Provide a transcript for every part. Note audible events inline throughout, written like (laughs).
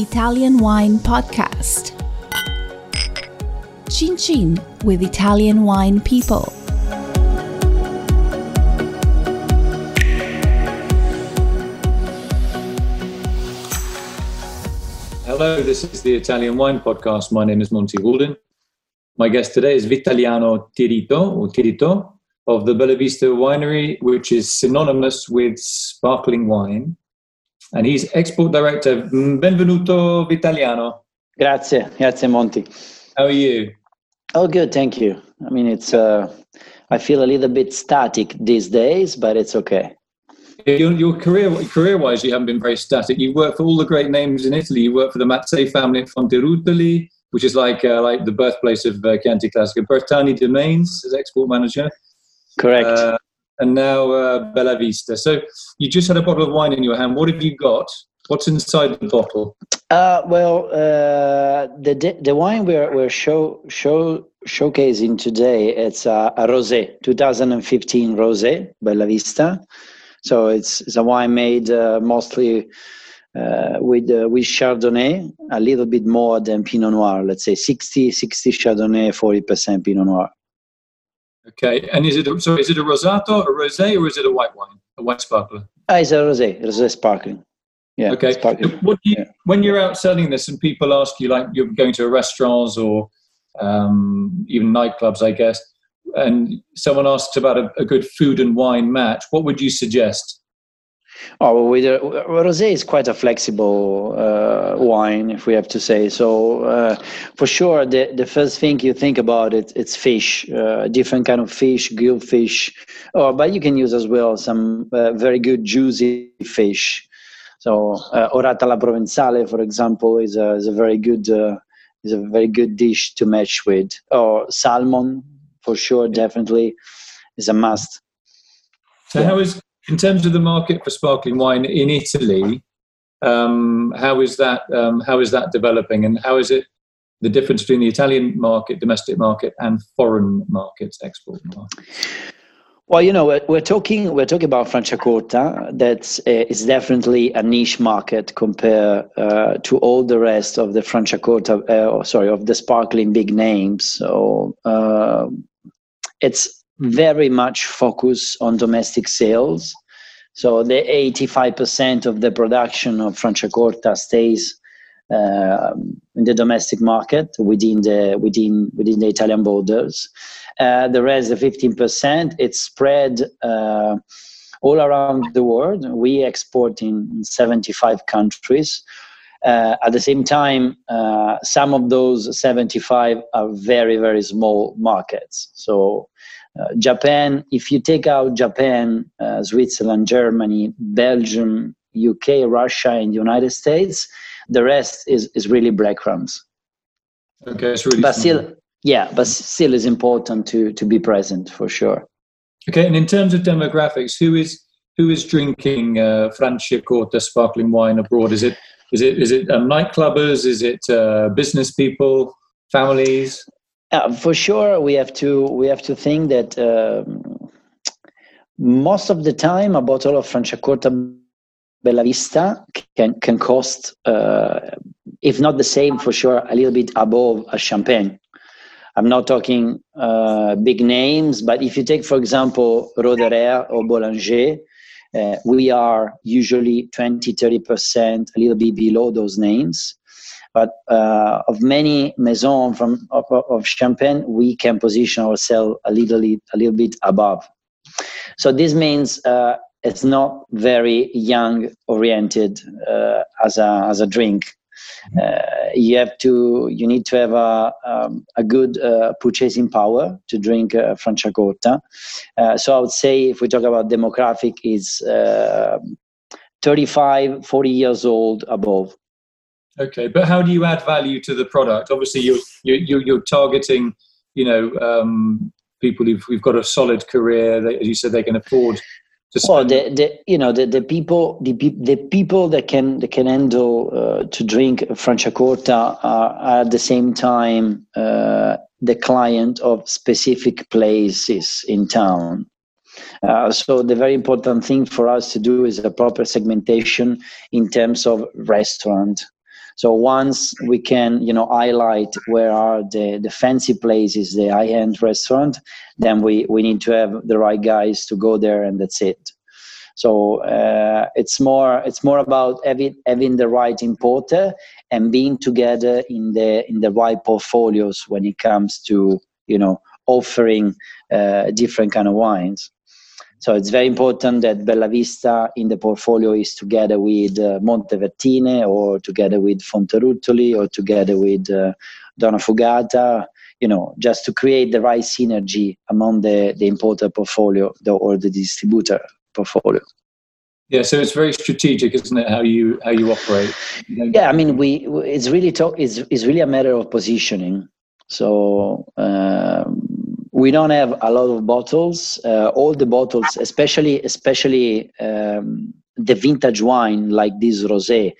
Italian Wine Podcast. Chin Chin with Italian Wine People. Hello, this is the Italian Wine Podcast. My name is Monty Waldin. My guest today is Vitaliano Tirrito, or Tirrito, of the Bellavista Winery, which is synonymous with sparkling wine. And he's export director. Benvenuto, Vitaliano. Grazie, grazie Monty. How are you? Oh, good, thank you. I mean, it's. Uh, I feel a little bit static these days, but it's okay. Your, your career, career-wise, you haven't been very static. You work for all the great names in Italy. You work for the Mazzei family at Fonterutoli, which is like uh, like the birthplace of uh, Chianti Classico. Bertani Domains as export manager. Correct. Uh, and now uh, Bellavista. So you just had a bottle of wine in your hand. What have you got? What's inside the bottle? Uh, well, uh, the the wine we're we're show show showcasing today it's a, a rosé, 2015 rosé Bellavista. So it's it's a wine made uh, mostly uh, with uh, with Chardonnay, a little bit more than Pinot Noir. Let's say 60 60 Chardonnay, 40% Pinot Noir. Okay, and is it a, so? Is it a rosato, a rosé, or is it a white wine, a white sparkler? Ah, it's a rosé, rosé sparkling. Yeah. Okay. Sparkling. What do you, Yeah. when you're out selling this and people ask you, like you're going to restaurants or um, even nightclubs, I guess, and someone asks about a, a good food and wine match, what would you suggest? Oh, well, with a, rosé is quite a flexible uh, wine, if we have to say. So, uh, for sure, the, the first thing you think about it, it's fish, uh, different kind of fish, grilled fish, or but you can use as well some uh, very good juicy fish. So, uh, orata alla provenzale, for example, is a, is a very good uh, is a very good dish to match with. Or salmon, for sure, definitely is a must. So, Yeah. how is in terms of the market for sparkling wine in Italy? Um, how is that? Um, how is that developing, and how is it the difference between the Italian market, domestic market, and foreign markets, export market? Well, you know, we're, we're talking we're talking about Franciacorta. That's uh, is definitely a niche market compared uh, to all the rest of the Franciacorta. Uh, or sorry, of the sparkling big names. So uh, it's very much focused on domestic sales. So the 85% of the production of Franciacorta stays uh, in the domestic market within the within within the Italian borders. Uh, the rest, the 15%, it's spread uh, all around the world. We export in 75 countries. Uh, at the same time, uh, some of those 75 are very, very small markets. So, uh, Japan, if you take out Japan, uh, Switzerland, Germany, Belgium, UK, Russia, and the United States, the rest is, is really breadcrumbs Okay, it's really but small. still yeah but still is important to to be present for sure Okay, and in terms of demographics, who is who is drinking uh, Franciacorta sparkling wine abroad? Is it is it is it um, nightclubbers? Is it uh, business people, families? uh, for sure we have to we have to think that um, most of the time a bottle of franciacorta Bellavista can can cost uh, if not the same for sure a little bit above a champagne i'm not talking uh, big names but if you take for example Roederer or Bollinger uh, we are usually 20 30% a little bit below those names. But uh, of many maisons from of, of champagne we can position ourselves a little a little bit above. So this means uh, it's not very young oriented uh, as a as a drink you have to you need to have a um, a good uh, purchasing power to drink uh, Franciacorta. Uh, so I would say if we talk about demographic is uh, 35 40 years old above. Okay, but how do you add value to the product? Obviously, you're you're, you're- you're targeting, you know, um, people who've, who've got a solid career. They, as you said, they can afford to Well, the, the you know the, the people the, the people that can that can handle uh, to drink Franciacorta are, are at the same time uh, the client of specific places in town. Uh, so the very important thing for us to do is a proper segmentation in terms of restaurant. So once we can, you know, highlight where are the, the fancy places, the high-end restaurant, then we, we need to have the right guys to go there, and that's it. So uh, it's more it's more about having having the right importer and being together in the in the right portfolios when it comes to you know offering uh, different kind of wines. So it's very important that Bellavista in the portfolio is together with uh, Montevertine or together with Fonterutoli or together with uh, Donnafugata, you know, just to create the right synergy among the, the importer portfolio the, or the distributor portfolio. Yeah, so it's very strategic, isn't it? How you how you operate. Yeah, I mean, we it's really talk it's, it's really a matter of positioning. So um, we don't have a lot of bottles. Uh, all the bottles, especially especially um, the vintage wine like this rosé,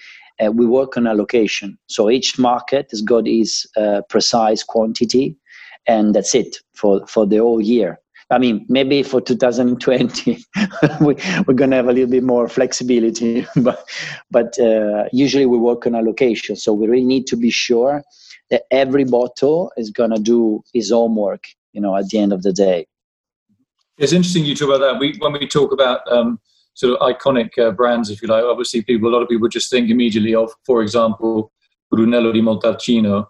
uh, we work on allocation. So each market has got its uh, precise quantity, and that's it for for the whole year. I mean, maybe for 2020 (laughs) we, are going to have a little bit more flexibility, (laughs) but but uh, usually we work on allocation. So we really need to be sure that every bottle is going to do its homework you know at the end of the day. It's interesting you talk about that. We when we talk about um, sort of iconic uh, brands if you like obviously people a lot of people just think immediately of for example brunello di montalcino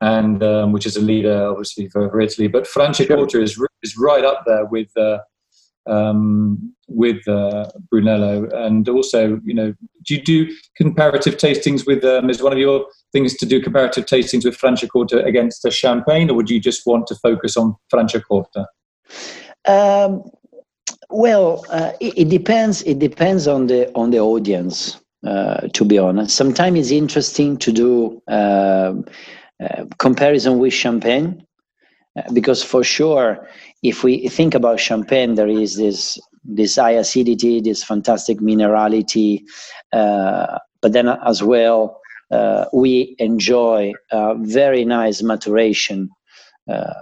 and um, which is a leader obviously for, for italy. But franciacorta is, is right up there with uh, um, with uh, Brunello, and also, you know, do you do comparative tastings with? Um, is one of your things to do comparative tastings with Franciacorta against a champagne, or would you just want to focus on Franciacorta? Um, well, uh, it, it, depends. It depends on the on the audience. Uh, to be honest, sometimes it's interesting to do um, uh, comparison with champagne uh, because for sure if we think about champagne, there is this this high acidity, this fantastic minerality, uh, but then as well, uh, we enjoy very nice maturation. Uh,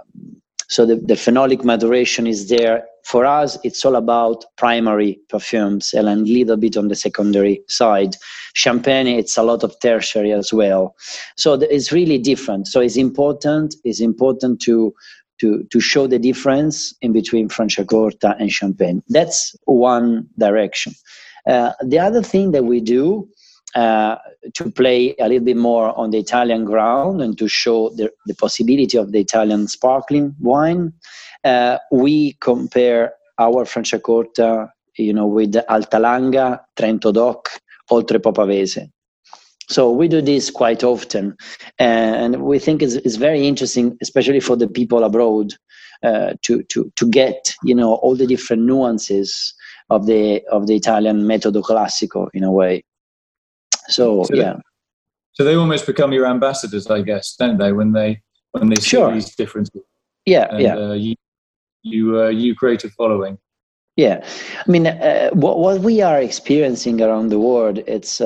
so the, the phenolic maturation is there. For us, it's all about primary perfumes and a little bit on the secondary side. Champagne, it's a lot of tertiary as well. So it's really different. So it's important. It's important to to, to show the difference in between Franciacorta and Champagne. That's one direction. Uh, the other thing that we do uh, to play a little bit more on the Italian ground and to show the, the possibility of the Italian sparkling wine, uh, we compare our Franciacorta, you know, with Alta Langa, Trento DOC, Oltrepò Pavese. So we do this quite often, and we think it's, it's very interesting, especially for the people abroad, uh, to to to get you know all the different nuances of the of the Italian metodo classico in a way. So, so yeah. They, so they almost become your ambassadors, I guess, don't they? When they when they see sure. these differences. Yeah, and, yeah. Uh, you you uh, you create a following. Yeah, I mean, uh, what what we are experiencing around the world, it's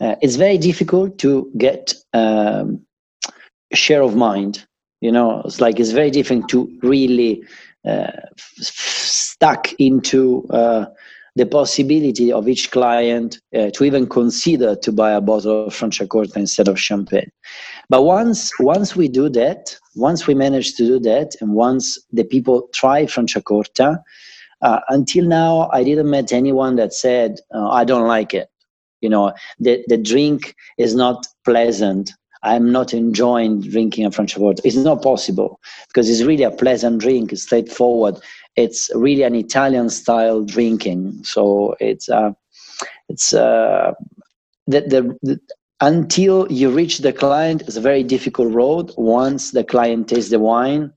uh, it's very difficult to get um, share of mind you know it's like it's very different to really uh, stuck into uh, the possibility of each client uh, to even consider to buy a bottle of Franciacorta instead of champagne. But once once we do that, once we manage to do that, and once the people try Franciacorta, uh, until now I didn't met anyone that said uh, I don't like it you know the, the drink is not pleasant. I'm not enjoying drinking a Franciacorta it's not possible because it's really a pleasant drink. It's straightforward. It's really an italian style drinking. So it's uh it's uh the, the, the until you reach the client it's a very difficult road. Once the client tastes the wine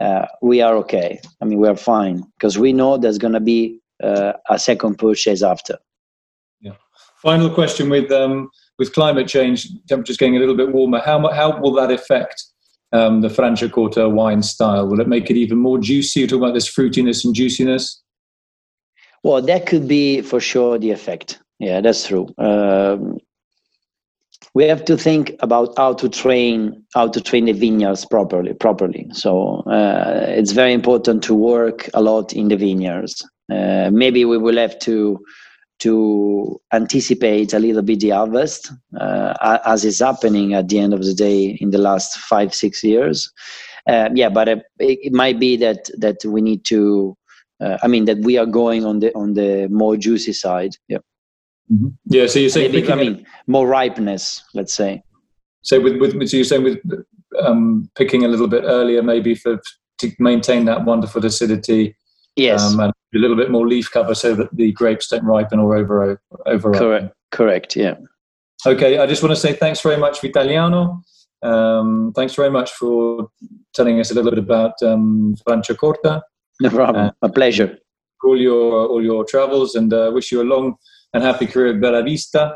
uh, we are okay. I mean we are fine because we know there's going to be uh, a second purchase after Final question with um, with climate change, temperatures getting a little bit warmer. How how will that affect um, the Franciacorta wine style? Will it make it even more juicy? You talk about this fruitiness and juiciness. Well, that could be for sure the effect. Yeah, that's true. Um, we have to think about how to train how to train the vineyards properly. Properly, so uh, it's very important to work a lot in the vineyards. Uh, maybe we will have to to anticipate a little bit the harvest, uh, as is happening at the end of the day in the last five six years. Uh, yeah, but it, it, might be that that we need to. Uh, I mean that we are going on the on the more juicy side. Yeah. Mm-hmm. Yeah. So you're saying, Maybe, I mean, more ripeness. Let's say. So with with so you're saying with um, picking a little bit earlier, maybe for to maintain that wonderful acidity. Yes. Um, and a little bit more leaf cover so that the grapes don't ripen or over over. Correct. Correct. Yeah. Okay. I just want to say thanks very much, Vitaliano. Um, thanks very much for telling us a little bit about um, Franciacorta. No problem. Uh, a pleasure. All your all your travels, and uh, wish you a long and happy career at Bellavista,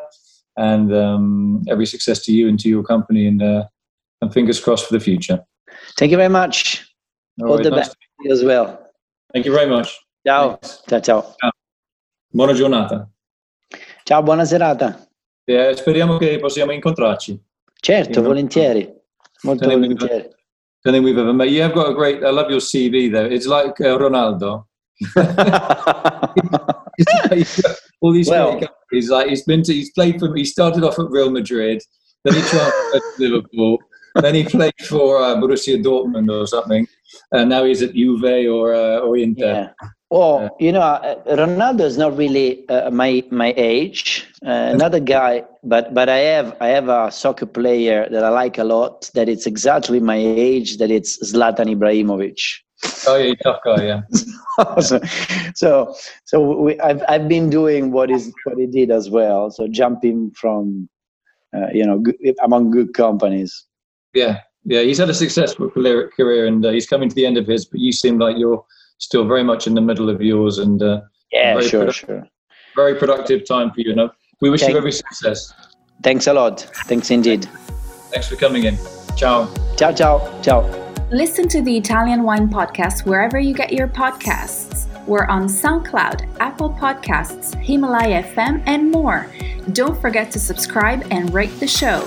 and um, every success to you and to your company, and uh, and fingers crossed for the future. Thank you very much. All, All right, the nice best as well. Thank you very much. Ciao. Ciao, ciao. ciao. Buona giornata. Ciao, buona serata. Eh, speriamo che possiamo incontrarci. Certo, volentieri. Molto telling volentieri. Telling we've ever met. You have got a great, I love your CV though. It's like uh, Ronaldo. (laughs) all these well, he's like he's been to he's played for he started off at Real Madrid, then he transferred to Liverpool, then he played for uh, Borussia Dortmund or something, and now he's at Juve or uh, or Inter. Yeah. Well, you know, uh, Ronaldo is not really uh, my my age. Uh, another guy, but but I have I have a soccer player that I like a lot. That it's exactly my age. That it's Zlatan Ibrahimovic. Oh yeah, tough guy, yeah. (laughs) so, so, so we, I've I've been doing what is what he did as well. So jumping from, uh, you know, good, among good companies. Yeah, yeah. He's had a successful career, career and uh, he's coming to the end of his. But you seem like you're still very much in the middle of yours, and uh, yeah, sure, sure. Very productive time for you. No, we wish Thank- you every success. Thanks a lot. Thanks indeed. Thanks for coming in. Ciao. Ciao, ciao, ciao. Listen to the Italian Wine Podcast wherever you get your podcasts. We're on SoundCloud, Apple Podcasts, Himalaya FM, and more. Don't forget to subscribe and rate the show.